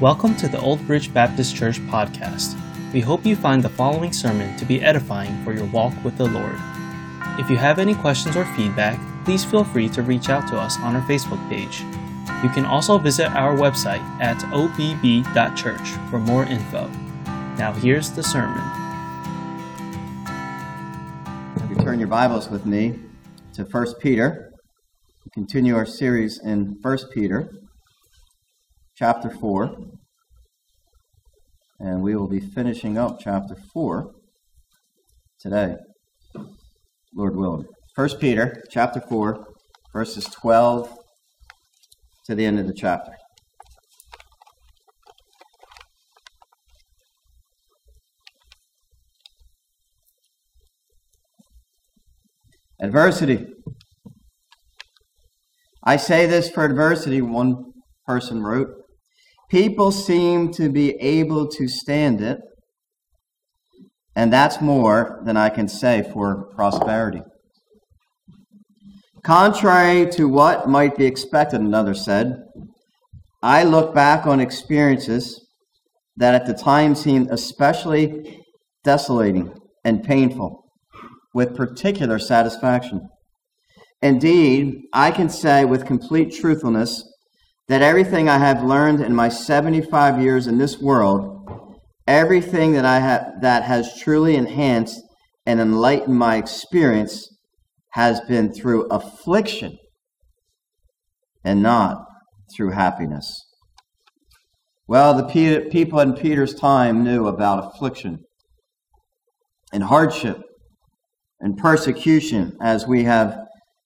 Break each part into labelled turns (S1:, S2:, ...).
S1: Welcome to the Old Bridge Baptist Church podcast. We hope you find the following sermon to be edifying for your walk with the Lord. If you have any questions or feedback, please feel free to reach out to us on our Facebook page. You can also visit our website at obb.church for more info. Now, here's the sermon.
S2: If you turn your Bibles with me to 1 Peter, continue our series in 1 Peter chapter 4. And we will be finishing up chapter 4 today, Lord willing. 1 Peter chapter 4, verses 12 to the end of the chapter. Adversity. I say this for adversity, one person wrote. People seem to be able to stand it, and that's more than I can say for prosperity. Contrary to what might be expected, another said, I look back on experiences that at the time seemed especially desolating and painful with particular satisfaction. Indeed, I can say with complete truthfulness that everything I have learned in my 75 years in this world, everything that I have that has truly enhanced and enlightened my experience has been through affliction and not through happiness. Well, the people in Peter's time knew about affliction and hardship and persecution, as we have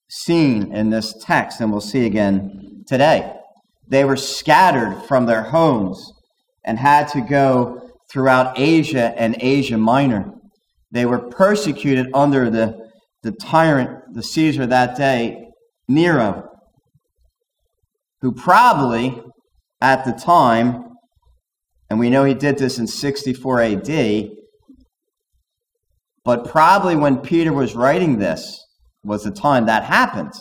S2: seen in this text, and we'll see again today. They were scattered from their homes and had to go throughout Asia and Asia Minor. They were persecuted under the, the tyrant, the Caesar that day, Nero, who probably at the time, and we know he did this in 64 AD, but probably when Peter was writing this was the time that happened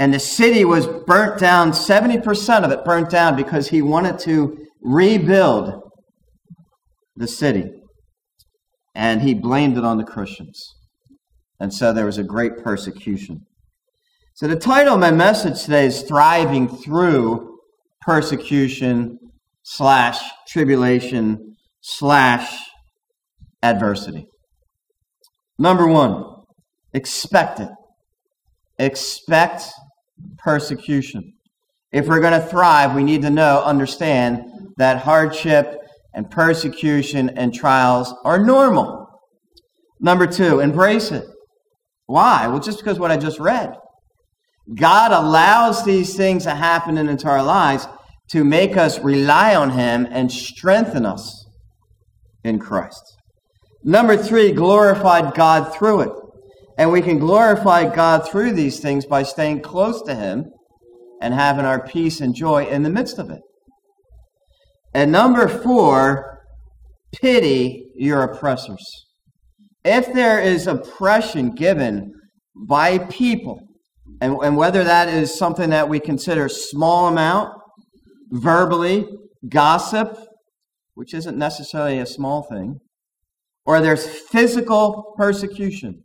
S2: and the city was burnt down 70% of it burnt down because he wanted to rebuild the city. And he blamed it on the christians. And so there was a great persecution. So the title of my message today is thriving through persecution slash tribulation slash adversity. Number one expect it. Expect persecution. If we're going to thrive, we need to know, understand that hardship and persecution and trials are normal. Number two, embrace it. Why? Well, just because what I just read. God allows these things to happen into our lives to make us rely on Him and strengthen us in Christ. Number three, glorified God through it. And we can glorify God through these things by staying close to Him and having our peace and joy in the midst of it. And number four, pity your oppressors. If there is oppression given by people, and, and whether that is something that we consider small amount, verbally, gossip, which isn't necessarily a small thing, or there's physical persecution,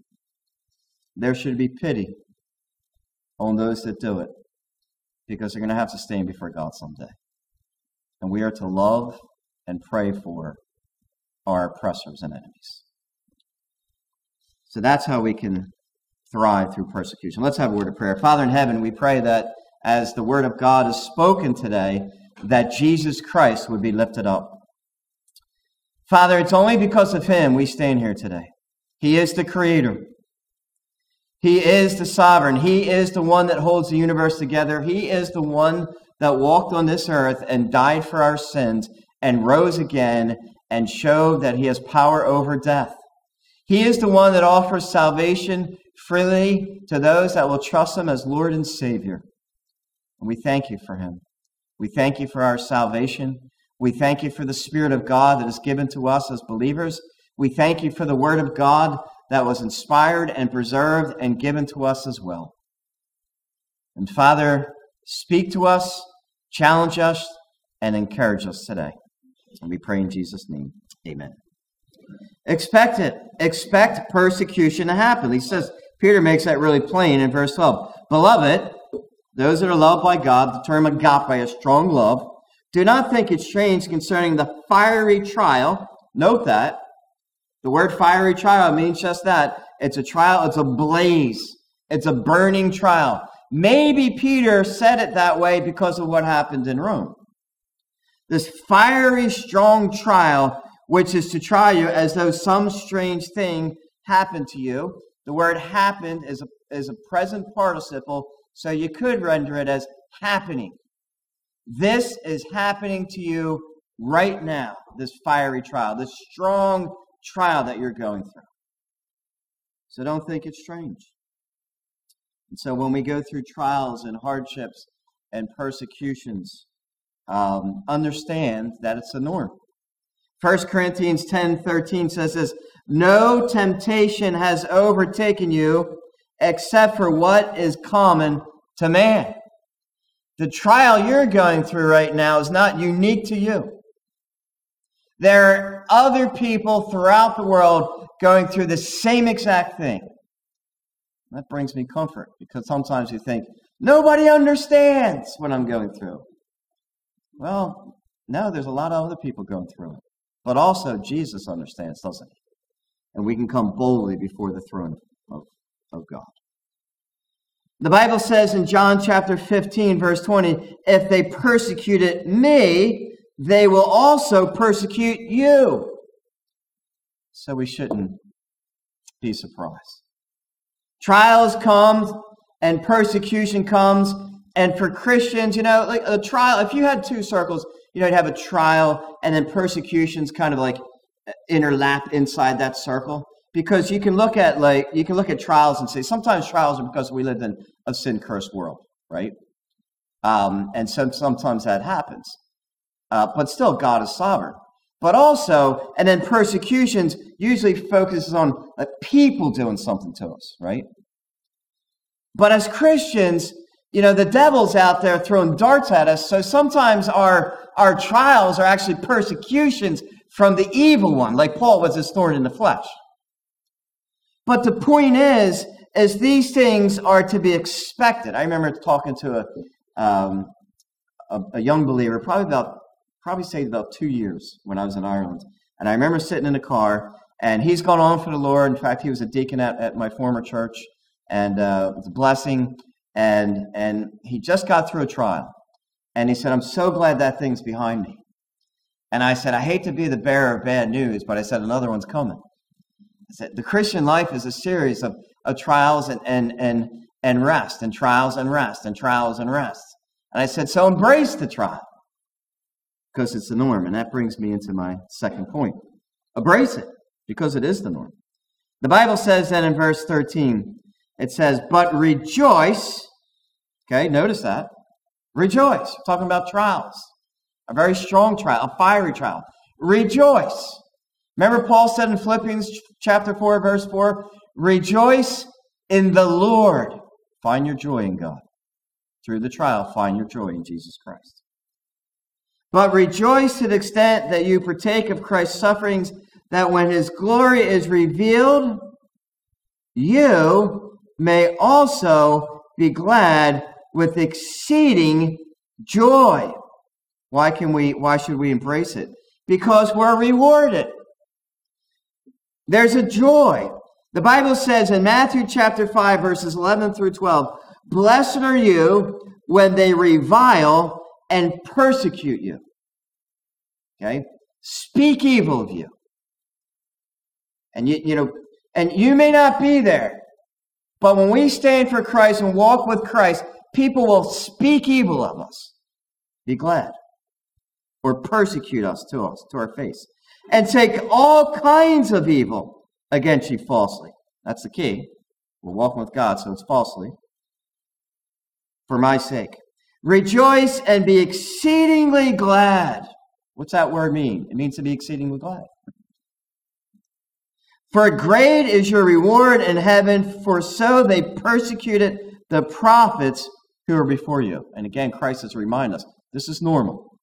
S2: there should be pity on those that do it because they're going to have to stand before God someday. And we are to love and pray for our oppressors and enemies. So that's how we can thrive through persecution. Let's have a word of prayer. Father in heaven, we pray that as the word of God is spoken today, that Jesus Christ would be lifted up. Father, it's only because of him we stand here today. He is the creator. He is the sovereign. He is the one that holds the universe together. He is the one that walked on this earth and died for our sins and rose again and showed that he has power over death. He is the one that offers salvation freely to those that will trust him as Lord and Savior. And we thank you for him. We thank you for our salvation. We thank you for the Spirit of God that is given to us as believers. We thank you for the Word of God that was inspired and preserved and given to us as well. And Father, speak to us, challenge us, and encourage us today. And we pray in Jesus' name. Amen. Expect it. Expect persecution to happen. He says, Peter makes that really plain in verse 12. Beloved, those that are loved by God, the term agape, a strong love, do not think it strange concerning the fiery trial. Note that. The word fiery trial means just that. It's a trial, it's a blaze, it's a burning trial. Maybe Peter said it that way because of what happened in Rome. This fiery, strong trial, which is to try you as though some strange thing happened to you. The word happened is a, is a present participle, so you could render it as happening. This is happening to you right now, this fiery trial, this strong trial that you're going through. So don't think it's strange. And so when we go through trials and hardships and persecutions, um, understand that it's a norm. 1 Corinthians 10 13 says this No temptation has overtaken you except for what is common to man. The trial you're going through right now is not unique to you. There are other people throughout the world going through the same exact thing. That brings me comfort because sometimes you think, nobody understands what I'm going through. Well, no, there's a lot of other people going through it. But also, Jesus understands, doesn't he? And we can come boldly before the throne of, of God. The Bible says in John chapter 15, verse 20, if they persecuted me, they will also persecute you. So we shouldn't be surprised. Trials come and persecution comes. And for Christians, you know, like a trial, if you had two circles, you know, you'd have a trial and then persecutions kind of like interlap inside that circle. Because you can look at like you can look at trials and say sometimes trials are because we live in a sin cursed world, right? Um, and so, sometimes that happens. Uh, but still, God is sovereign. But also, and then persecutions usually focuses on people doing something to us, right? But as Christians, you know, the devil's out there throwing darts at us. So sometimes our, our trials are actually persecutions from the evil one, like Paul was his thorn in the flesh. But the point is, is these things are to be expected. I remember talking to a, um, a, a, young believer, probably about, probably say about two years when I was in Ireland. And I remember sitting in the car, and he's gone on for the Lord. In fact, he was a deacon at, at my former church, and uh, it was a blessing. And, and he just got through a trial. And he said, I'm so glad that thing's behind me. And I said, I hate to be the bearer of bad news, but I said, another one's coming. I said, the Christian life is a series of, of trials and, and, and, and rest, and trials and rest, and trials and rest. And I said, so embrace the trial because it's the norm. And that brings me into my second point. Embrace it because it is the norm. The Bible says that in verse 13, it says, But rejoice. Okay, notice that. Rejoice. We're talking about trials. A very strong trial, a fiery trial. Rejoice. Remember, Paul said in Philippians chapter 4, verse 4 Rejoice in the Lord. Find your joy in God. Through the trial, find your joy in Jesus Christ. But rejoice to the extent that you partake of Christ's sufferings, that when his glory is revealed, you may also be glad with exceeding joy. Why can we why should we embrace it? Because we're rewarded. There's a joy. The Bible says in Matthew chapter 5 verses 11 through 12, blessed are you when they revile and persecute you. Okay? Speak evil of you. And you, you know, and you may not be there, but when we stand for Christ and walk with Christ, people will speak evil of us. Be glad. Or persecute us to us, to our face. And take all kinds of evil against you falsely. That's the key. We're walking with God, so it's falsely. For my sake. Rejoice and be exceedingly glad. What's that word mean? It means to be exceedingly glad. For great is your reward in heaven, for so they persecuted the prophets who are before you. And again, Christ has reminded us this is normal.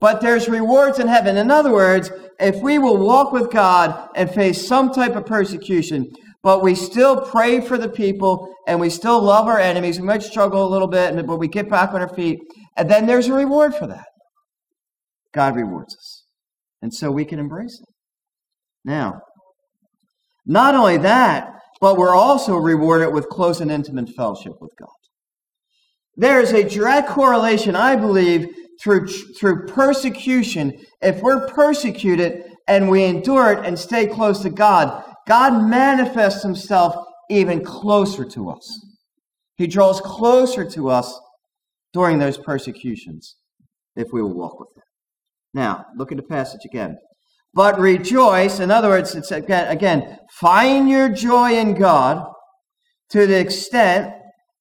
S2: But there's rewards in heaven. In other words, if we will walk with God and face some type of persecution, but we still pray for the people and we still love our enemies, we might struggle a little bit, but we get back on our feet, and then there's a reward for that. God rewards us. And so we can embrace it. Now, not only that, but we're also rewarded with close and intimate fellowship with God. There is a direct correlation, I believe, through, through persecution. If we're persecuted and we endure it and stay close to God, God manifests himself even closer to us. He draws closer to us during those persecutions if we will walk with him. Now, look at the passage again. But rejoice, in other words, it's again, again, find your joy in God to the extent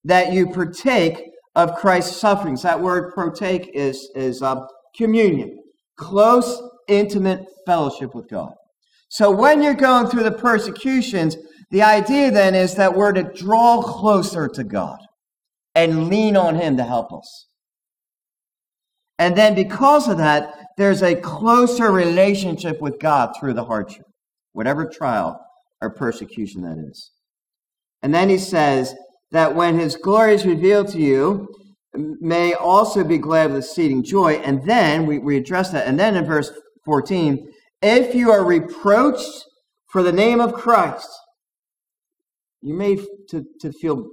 S2: that you partake of Christ's sufferings. That word partake is, is uh, communion, close, intimate fellowship with God. So when you're going through the persecutions, the idea then is that we're to draw closer to God and lean on Him to help us. And then because of that, there's a closer relationship with God through the hardship, whatever trial or persecution that is. And then he says that when his glory is revealed to you, may also be glad with exceeding joy. And then we, we address that. And then in verse 14, if you are reproached for the name of Christ, you may to, to feel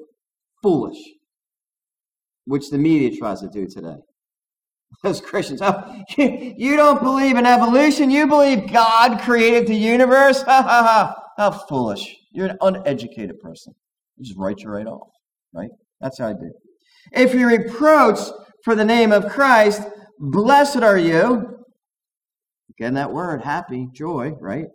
S2: foolish, which the media tries to do today as Christians. Oh, you, don't believe in evolution. You believe God created the universe. Ha ha ha. How foolish. You're an uneducated person. You just write you right off, right? That's how I do. If you reproach for the name of Christ, blessed are you. Again, that word, happy, joy, right?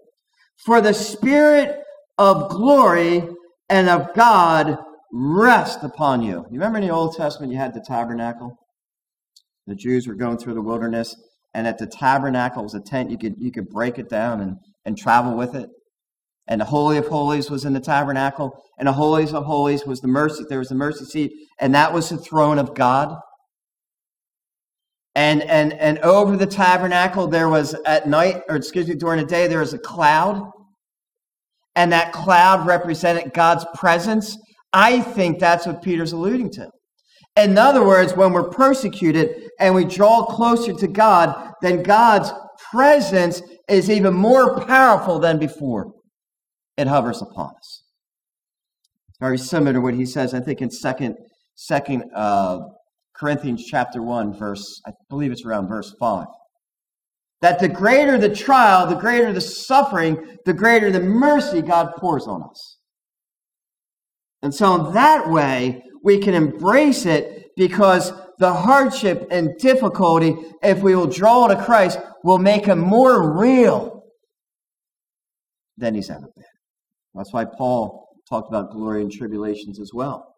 S2: For the Spirit of glory and of God rest upon you. You remember in the Old Testament you had the tabernacle? The Jews were going through the wilderness, and at the tabernacle was a tent. You could you could break it down and, and travel with it. And the Holy of Holies was in the tabernacle, and the Holies of Holies was the mercy. There was the mercy seat, and that was the throne of God. And and and over the tabernacle there was at night, or excuse me, during the day there was a cloud, and that cloud represented God's presence. I think that's what Peter's alluding to. In other words, when we're persecuted and we draw closer to God, then God's presence is even more powerful than before. It hovers upon us. Very similar to what he says, I think, in second, second uh, Corinthians chapter 1, verse, I believe it's around verse 5. That the greater the trial, the greater the suffering, the greater the mercy God pours on us. And so, in that way, we can embrace it because the hardship and difficulty, if we will draw to Christ, will make him more real than he's ever been. That's why Paul talked about glory and tribulations as well.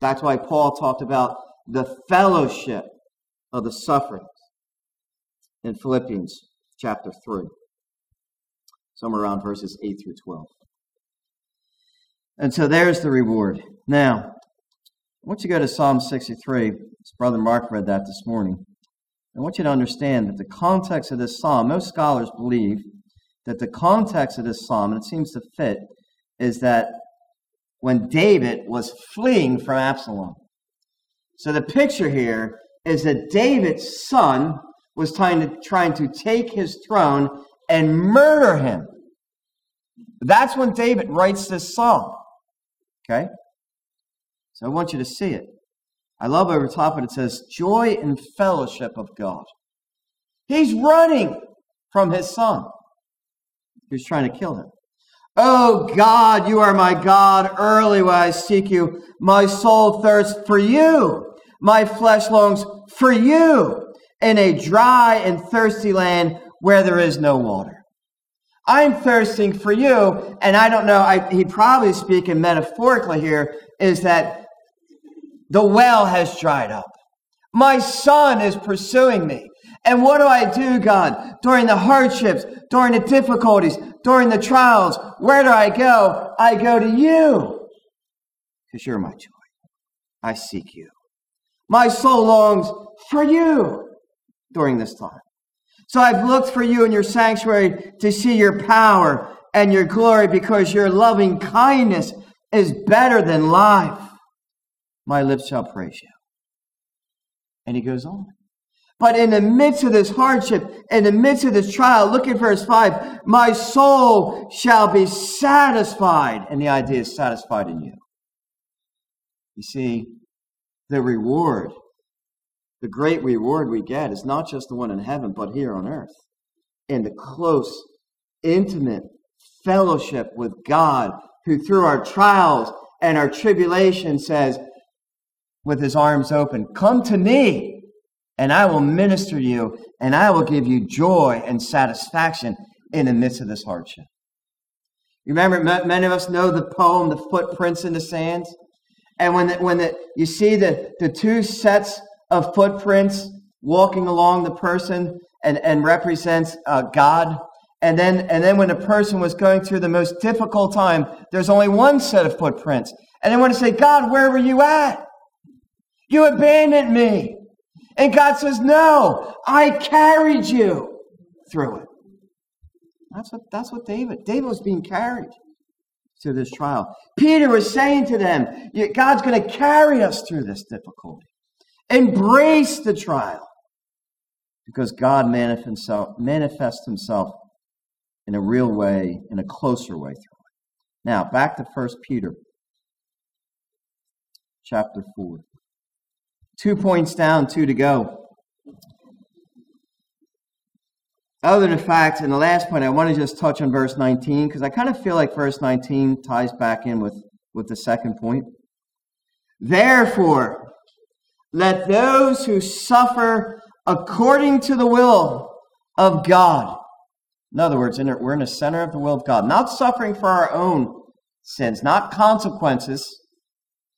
S2: That's why Paul talked about the fellowship of the sufferings in Philippians chapter 3, somewhere around verses 8 through 12. And so there's the reward. Now, I want you to go to Psalm 63. Brother Mark read that this morning. I want you to understand that the context of this psalm, most scholars believe that the context of this psalm, and it seems to fit, is that when David was fleeing from Absalom. So the picture here is that David's son was trying to, trying to take his throne and murder him. That's when David writes this psalm. Okay? So I want you to see it. I love over top of it, it says, joy and fellowship of God. He's running from his son who's trying to kill him. Oh God, you are my God. Early will I seek you. My soul thirsts for you. My flesh longs for you in a dry and thirsty land where there is no water. I'm thirsting for you, and I don't know, I, he probably speaking metaphorically here, is that the well has dried up. My son is pursuing me. And what do I do, God? During the hardships, during the difficulties, during the trials, where do I go? I go to you. Because you're my joy. I seek you. My soul longs for you during this time. So I've looked for you in your sanctuary to see your power and your glory because your loving kindness is better than life. My lips shall praise you. And he goes on. But in the midst of this hardship, in the midst of this trial, look at verse 5 my soul shall be satisfied. And the idea is satisfied in you. You see, the reward, the great reward we get is not just the one in heaven, but here on earth. In the close, intimate fellowship with God, who through our trials and our tribulation says, with his arms open, Come to me, and I will minister to you, and I will give you joy and satisfaction in the midst of this hardship. You remember, many of us know the poem, The Footprints in the Sand? And when, the, when the, you see the, the two sets of footprints walking along the person and, and represents uh, God, and then, and then when a person was going through the most difficult time, there's only one set of footprints. And they want to say, God, where were you at? You abandoned me. And God says, No, I carried you through it. That's what, that's what David, David was being carried through this trial. Peter was saying to them, God's going to carry us through this difficulty. Embrace the trial because God manifests himself in a real way, in a closer way through it. Now, back to 1 Peter chapter 4. Two points down, two to go. Other than the fact, and the last point, I want to just touch on verse 19 because I kind of feel like verse 19 ties back in with, with the second point. Therefore, let those who suffer according to the will of God in other words, we're in the center of the will of God, not suffering for our own sins, not consequences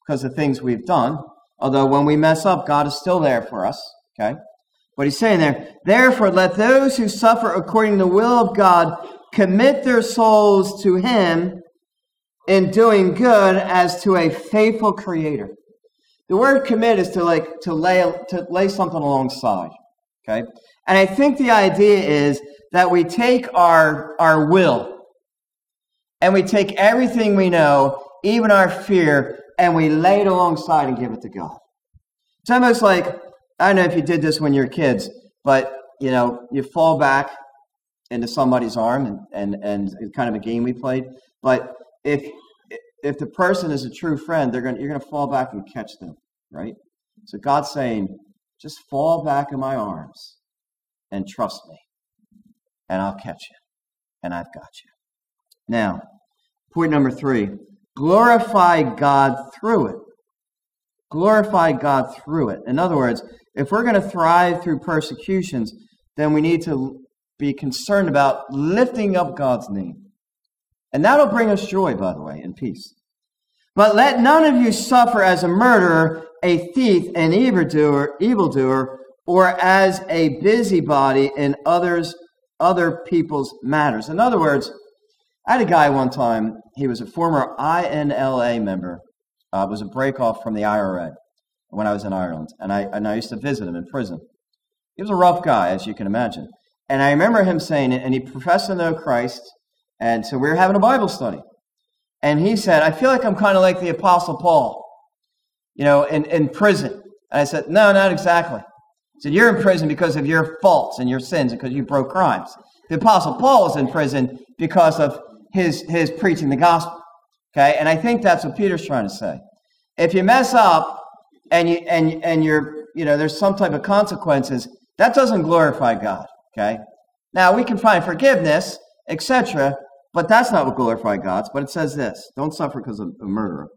S2: because of things we've done. Although when we mess up, God is still there for us. Okay? What he's saying there, therefore, let those who suffer according to the will of God commit their souls to Him in doing good as to a faithful Creator. The word commit is to like to lay to lay something alongside. Okay, and I think the idea is that we take our, our will and we take everything we know, even our fear, and we lay it alongside and give it to God. It's almost like, I don't know if you did this when you were kids, but you know, you fall back into somebody's arm and, and, and it's kind of a game we played. But if if the person is a true friend, they're gonna you're gonna fall back and catch them, right? So God's saying, just fall back in my arms and trust me and I'll catch you. And I've got you. Now, point number three glorify God through it. Glorify God through it. In other words, if we're going to thrive through persecutions, then we need to be concerned about lifting up God's name. And that'll bring us joy, by the way, and peace. But let none of you suffer as a murderer, a thief, an evildoer, evildoer, or as a busybody in others' other people's matters. In other words, I had a guy one time, he was a former INLA member, uh, was a break off from the IRA when I was in Ireland, and I, and I used to visit him in prison. He was a rough guy, as you can imagine. And I remember him saying and he professed to know Christ, and so we were having a Bible study. And he said, I feel like I'm kind of like the Apostle Paul, you know, in, in prison. And I said, No, not exactly He said, You're in prison because of your faults and your sins because you broke crimes. The Apostle Paul is in prison because of his, his preaching the gospel. Okay? And I think that's what Peter's trying to say. If you mess up and you and and you're you know there's some type of consequences, that doesn't glorify God. Okay? Now we can find forgiveness, etc., but that's not what glorifies God's. But it says this: don't suffer because of a murderer.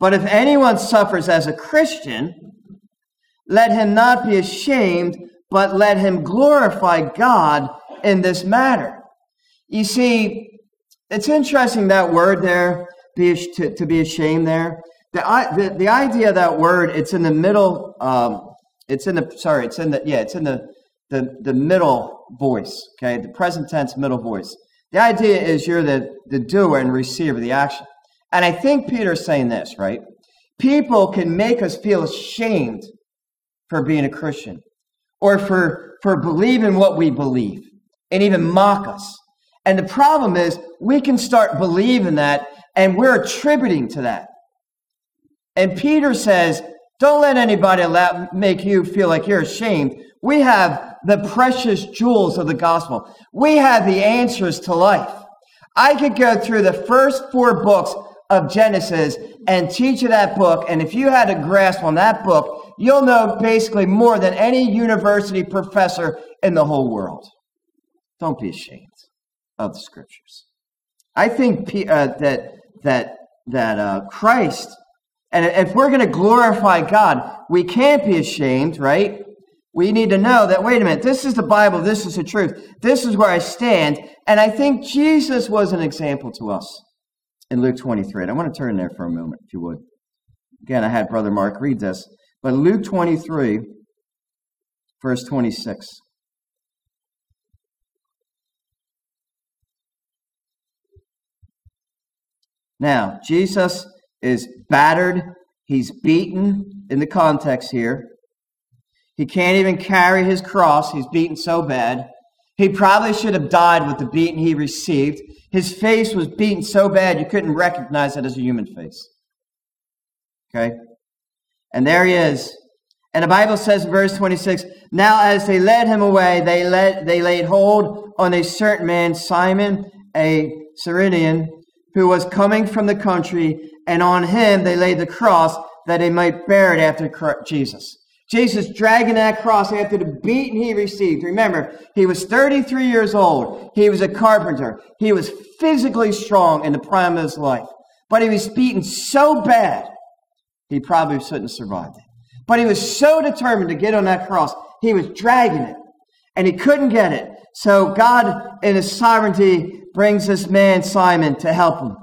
S2: But if anyone suffers as a Christian, let him not be ashamed, but let him glorify God in this matter. You see, it's interesting that word there, be, to, to be ashamed there. The, the, the idea of that word, it's in the middle, um, it's in the, sorry, it's in the, yeah, it's in the, the, the middle voice, okay, the present tense middle voice. The idea is you're the, the doer and receiver of the action. And I think Peter's saying this, right? People can make us feel ashamed for being a Christian. or for, for believing what we believe and even mock us. And the problem is we can start believing that and we're attributing to that. And Peter says, don't let anybody make you feel like you're ashamed. We have the precious jewels of the gospel. We have the answers to life. I could go through the first four books of Genesis and teach you that book. And if you had a grasp on that book, you'll know basically more than any university professor in the whole world. Don't be ashamed of the scriptures. I think uh, that that that uh, Christ, and if we're going to glorify God, we can't be ashamed, right? We need to know that, wait a minute, this is the Bible, this is the truth, this is where I stand. And I think Jesus was an example to us in Luke 23. And I want to turn there for a moment, if you would. Again, I had Brother Mark read this. But Luke 23, verse 26. Now, Jesus is battered, he's beaten in the context here. He can't even carry his cross, he's beaten so bad. He probably should have died with the beating he received. His face was beaten so bad you couldn't recognize it as a human face. Okay? And there he is. And the Bible says in verse 26, Now as they led him away, they, led, they laid hold on a certain man, Simon, a Cyrenian, who was coming from the country, and on him they laid the cross that they might bear it after Jesus. Jesus dragging that cross after the beating he received. Remember, he was 33 years old. He was a carpenter. He was physically strong in the prime of his life. But he was beaten so bad, he probably shouldn't have survived it. But he was so determined to get on that cross, he was dragging it. And he couldn't get it. So God, in his sovereignty, brings this man, Simon, to help him.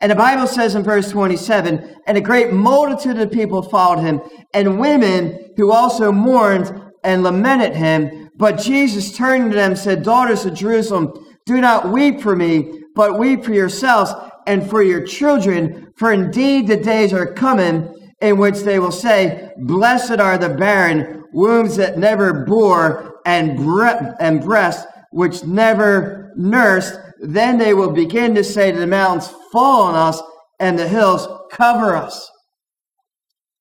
S2: And the Bible says in verse 27, and a great multitude of people followed him, and women who also mourned and lamented him. But Jesus turning to them said, Daughters of Jerusalem, do not weep for me, but weep for yourselves and for your children. For indeed the days are coming in which they will say, Blessed are the barren, wombs that never bore, and, bre- and breasts which never nursed then they will begin to say to the mountains, Fall on us, and the hills, cover us.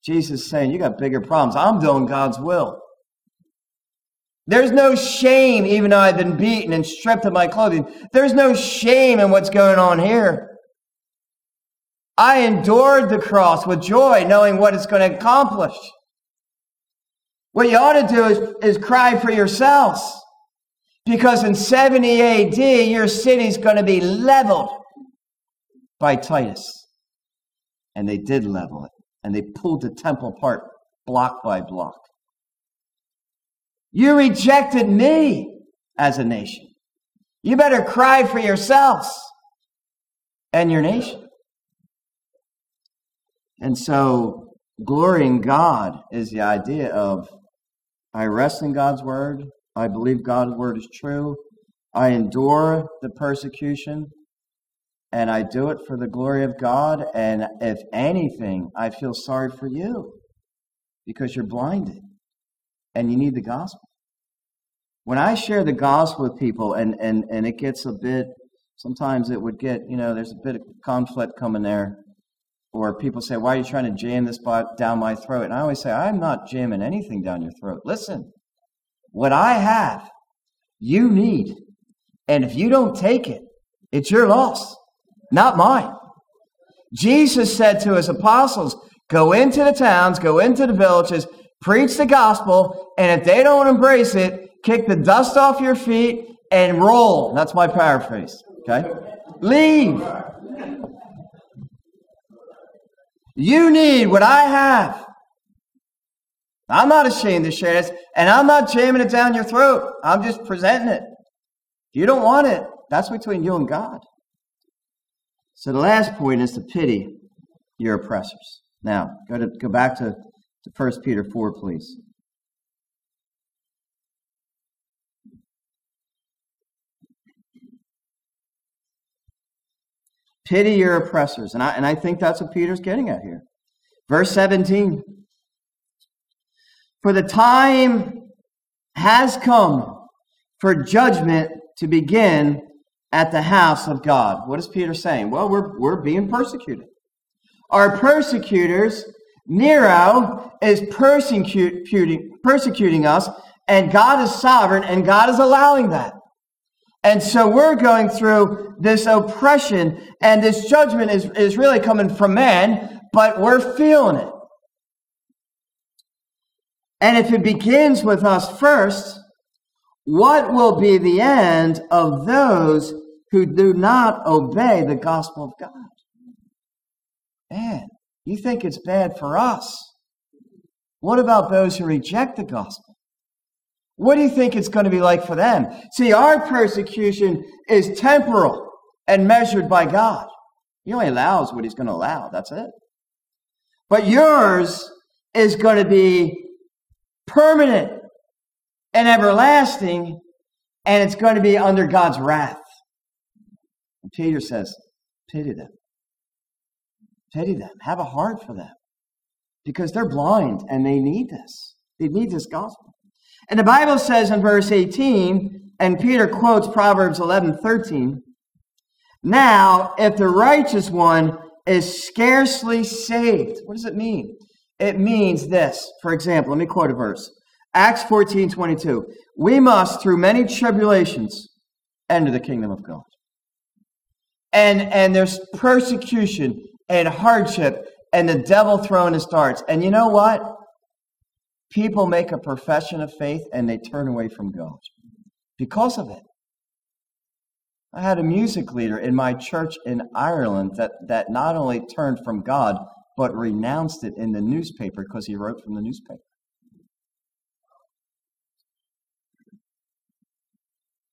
S2: Jesus is saying, You got bigger problems. I'm doing God's will. There's no shame, even though I've been beaten and stripped of my clothing. There's no shame in what's going on here. I endured the cross with joy, knowing what it's going to accomplish. What you ought to do is, is cry for yourselves. Because in 70 AD, your city's going to be leveled by Titus. And they did level it. And they pulled the temple apart block by block. You rejected me as a nation. You better cry for yourselves and your nation. And so, glorying God is the idea of I rest in God's word, I believe God's word is true. I endure the persecution and I do it for the glory of God. And if anything, I feel sorry for you because you're blinded and you need the gospel. When I share the gospel with people and, and, and it gets a bit, sometimes it would get, you know, there's a bit of conflict coming there. Or people say, why are you trying to jam this down my throat? And I always say, I'm not jamming anything down your throat. Listen, what I have, you need. And if you don't take it, it's your loss, not mine. Jesus said to his apostles, Go into the towns, go into the villages, preach the gospel, and if they don't embrace it, kick the dust off your feet and roll. That's my paraphrase. Okay? Leave. You need what I have. I'm not ashamed to share this, and I'm not jamming it down your throat. I'm just presenting it. If you don't want it, that's between you and God. So the last point is to pity your oppressors. Now, go to go back to, to 1 Peter 4, please. Pity your oppressors. And I, and I think that's what Peter's getting at here. Verse 17. For the time has come for judgment to begin at the house of God. What is Peter saying? Well, we're, we're being persecuted. Our persecutors, Nero, is persecuting, persecuting us, and God is sovereign, and God is allowing that. And so we're going through this oppression, and this judgment is, is really coming from man, but we're feeling it. And if it begins with us first, what will be the end of those who do not obey the gospel of God? Man, you think it's bad for us. What about those who reject the gospel? What do you think it's going to be like for them? See, our persecution is temporal and measured by God. He only allows what he's going to allow. That's it. But yours is going to be permanent and everlasting, and it's going to be under God's wrath. And Peter says, Pity them. Pity them. Have a heart for them. Because they're blind and they need this. They need this gospel. And the Bible says in verse 18, and Peter quotes Proverbs 11 13, Now, if the righteous one is scarcely saved, what does it mean? It means this. For example, let me quote a verse. Acts 14 22. We must, through many tribulations, enter the kingdom of God. And, and there's persecution and hardship and the devil throwing his darts. And you know what? People make a profession of faith and they turn away from God because of it. I had a music leader in my church in Ireland that, that not only turned from God, but renounced it in the newspaper because he wrote from the newspaper.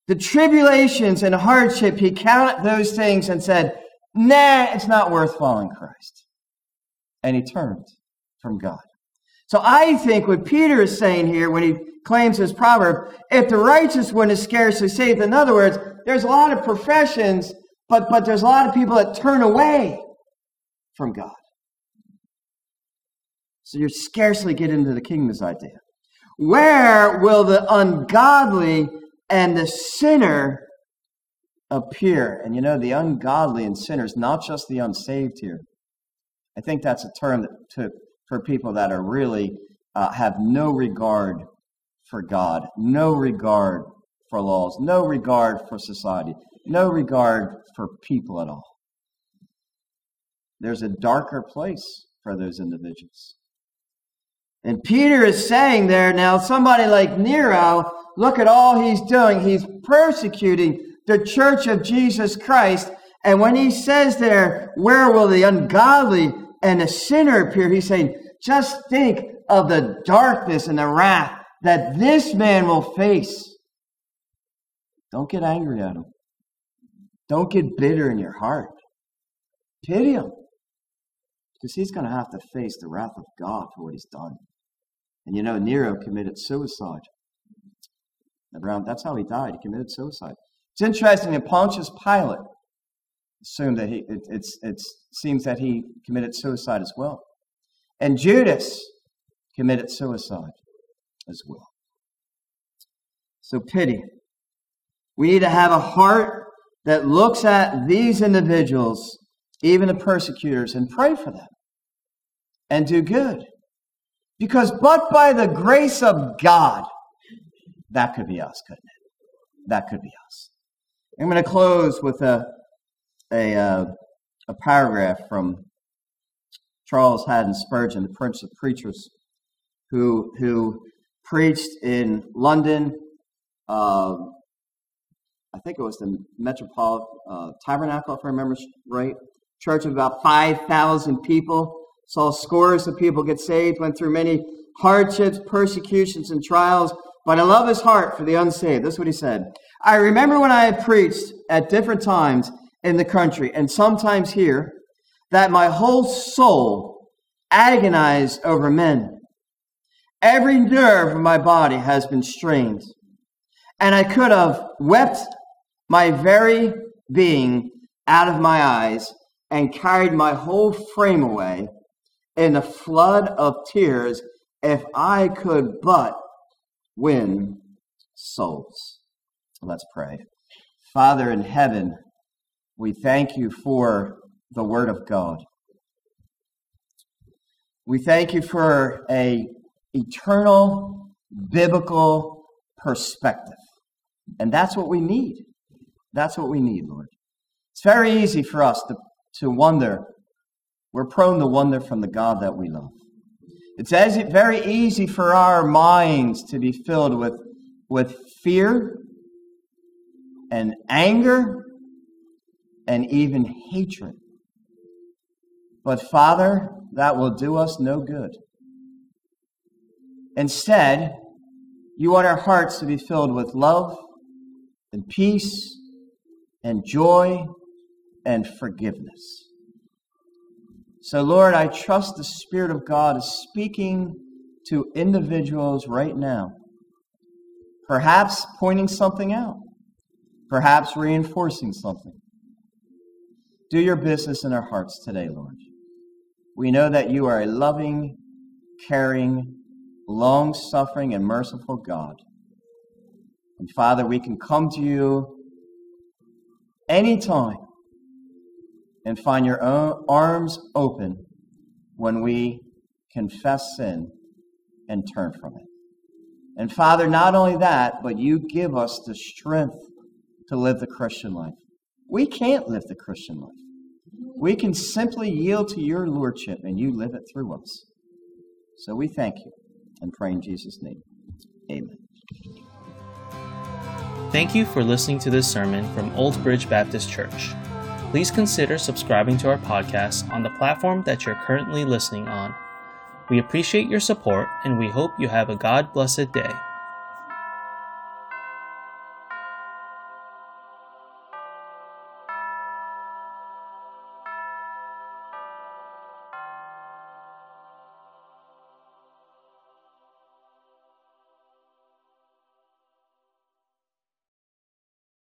S2: The tribulations and hardship, he counted those things and said, Nah, it's not worth following Christ. And he turned from God. So I think what Peter is saying here when he claims his proverb, if the righteous one is scarcely saved, in other words, there's a lot of professions, but, but there's a lot of people that turn away from God. So you scarcely get into the kingdom's idea. Where will the ungodly and the sinner appear? And you know, the ungodly and sinners, not just the unsaved here. I think that's a term that, to, for people that are really uh, have no regard for God, no regard for laws, no regard for society, no regard for people at all. There's a darker place for those individuals. And Peter is saying there now, somebody like Nero, look at all he's doing. He's persecuting the church of Jesus Christ. And when he says there, where will the ungodly and the sinner appear? He's saying, just think of the darkness and the wrath that this man will face. Don't get angry at him. Don't get bitter in your heart. Pity him. Because he's going to have to face the wrath of God for what he's done. And you know, Nero committed suicide. Around, that's how he died. He committed suicide. It's interesting that Pontius Pilate assumed that he, it it's, it's, seems that he committed suicide as well. And Judas committed suicide as well. So pity. We need to have a heart that looks at these individuals, even the persecutors, and pray for them and do good. Because but by the grace of God, that could be us, couldn't it? That could be us. I'm going to close with a, a, uh, a paragraph from Charles Haddon Spurgeon, the Prince of Preachers, who, who preached in London. Uh, I think it was the Metropolitan uh, Tabernacle, if I remember right. Church of about 5,000 people saw scores of people get saved, went through many hardships, persecutions, and trials. But I love his heart for the unsaved. That's what he said. I remember when I had preached at different times in the country and sometimes here that my whole soul agonized over men. Every nerve of my body has been strained. And I could have wept my very being out of my eyes and carried my whole frame away in a flood of tears if I could but win souls. Let's pray. Father in heaven, we thank you for the Word of God. We thank you for a eternal biblical perspective. And that's what we need. That's what we need, Lord. It's very easy for us to, to wonder. We're prone to wonder from the God that we love. It's as it very easy for our minds to be filled with, with fear and anger and even hatred. But Father, that will do us no good. Instead, you want our hearts to be filled with love and peace and joy and forgiveness. So, Lord, I trust the Spirit of God is speaking to individuals right now, perhaps pointing something out, perhaps reinforcing something. Do your business in our hearts today, Lord. We know that you are a loving, caring, long suffering, and merciful God. And Father, we can come to you anytime and find your own arms open when we confess sin and turn from it. And Father, not only that, but you give us the strength to live the Christian life. We can't live the Christian life. We can simply yield to your Lordship and you live it through us. So we thank you and pray in Jesus' name. Amen.
S1: Thank you for listening to this sermon from Old Bridge Baptist Church please consider subscribing to our podcast on the platform that you're currently listening on. We appreciate your support and we hope you have a God blessed day.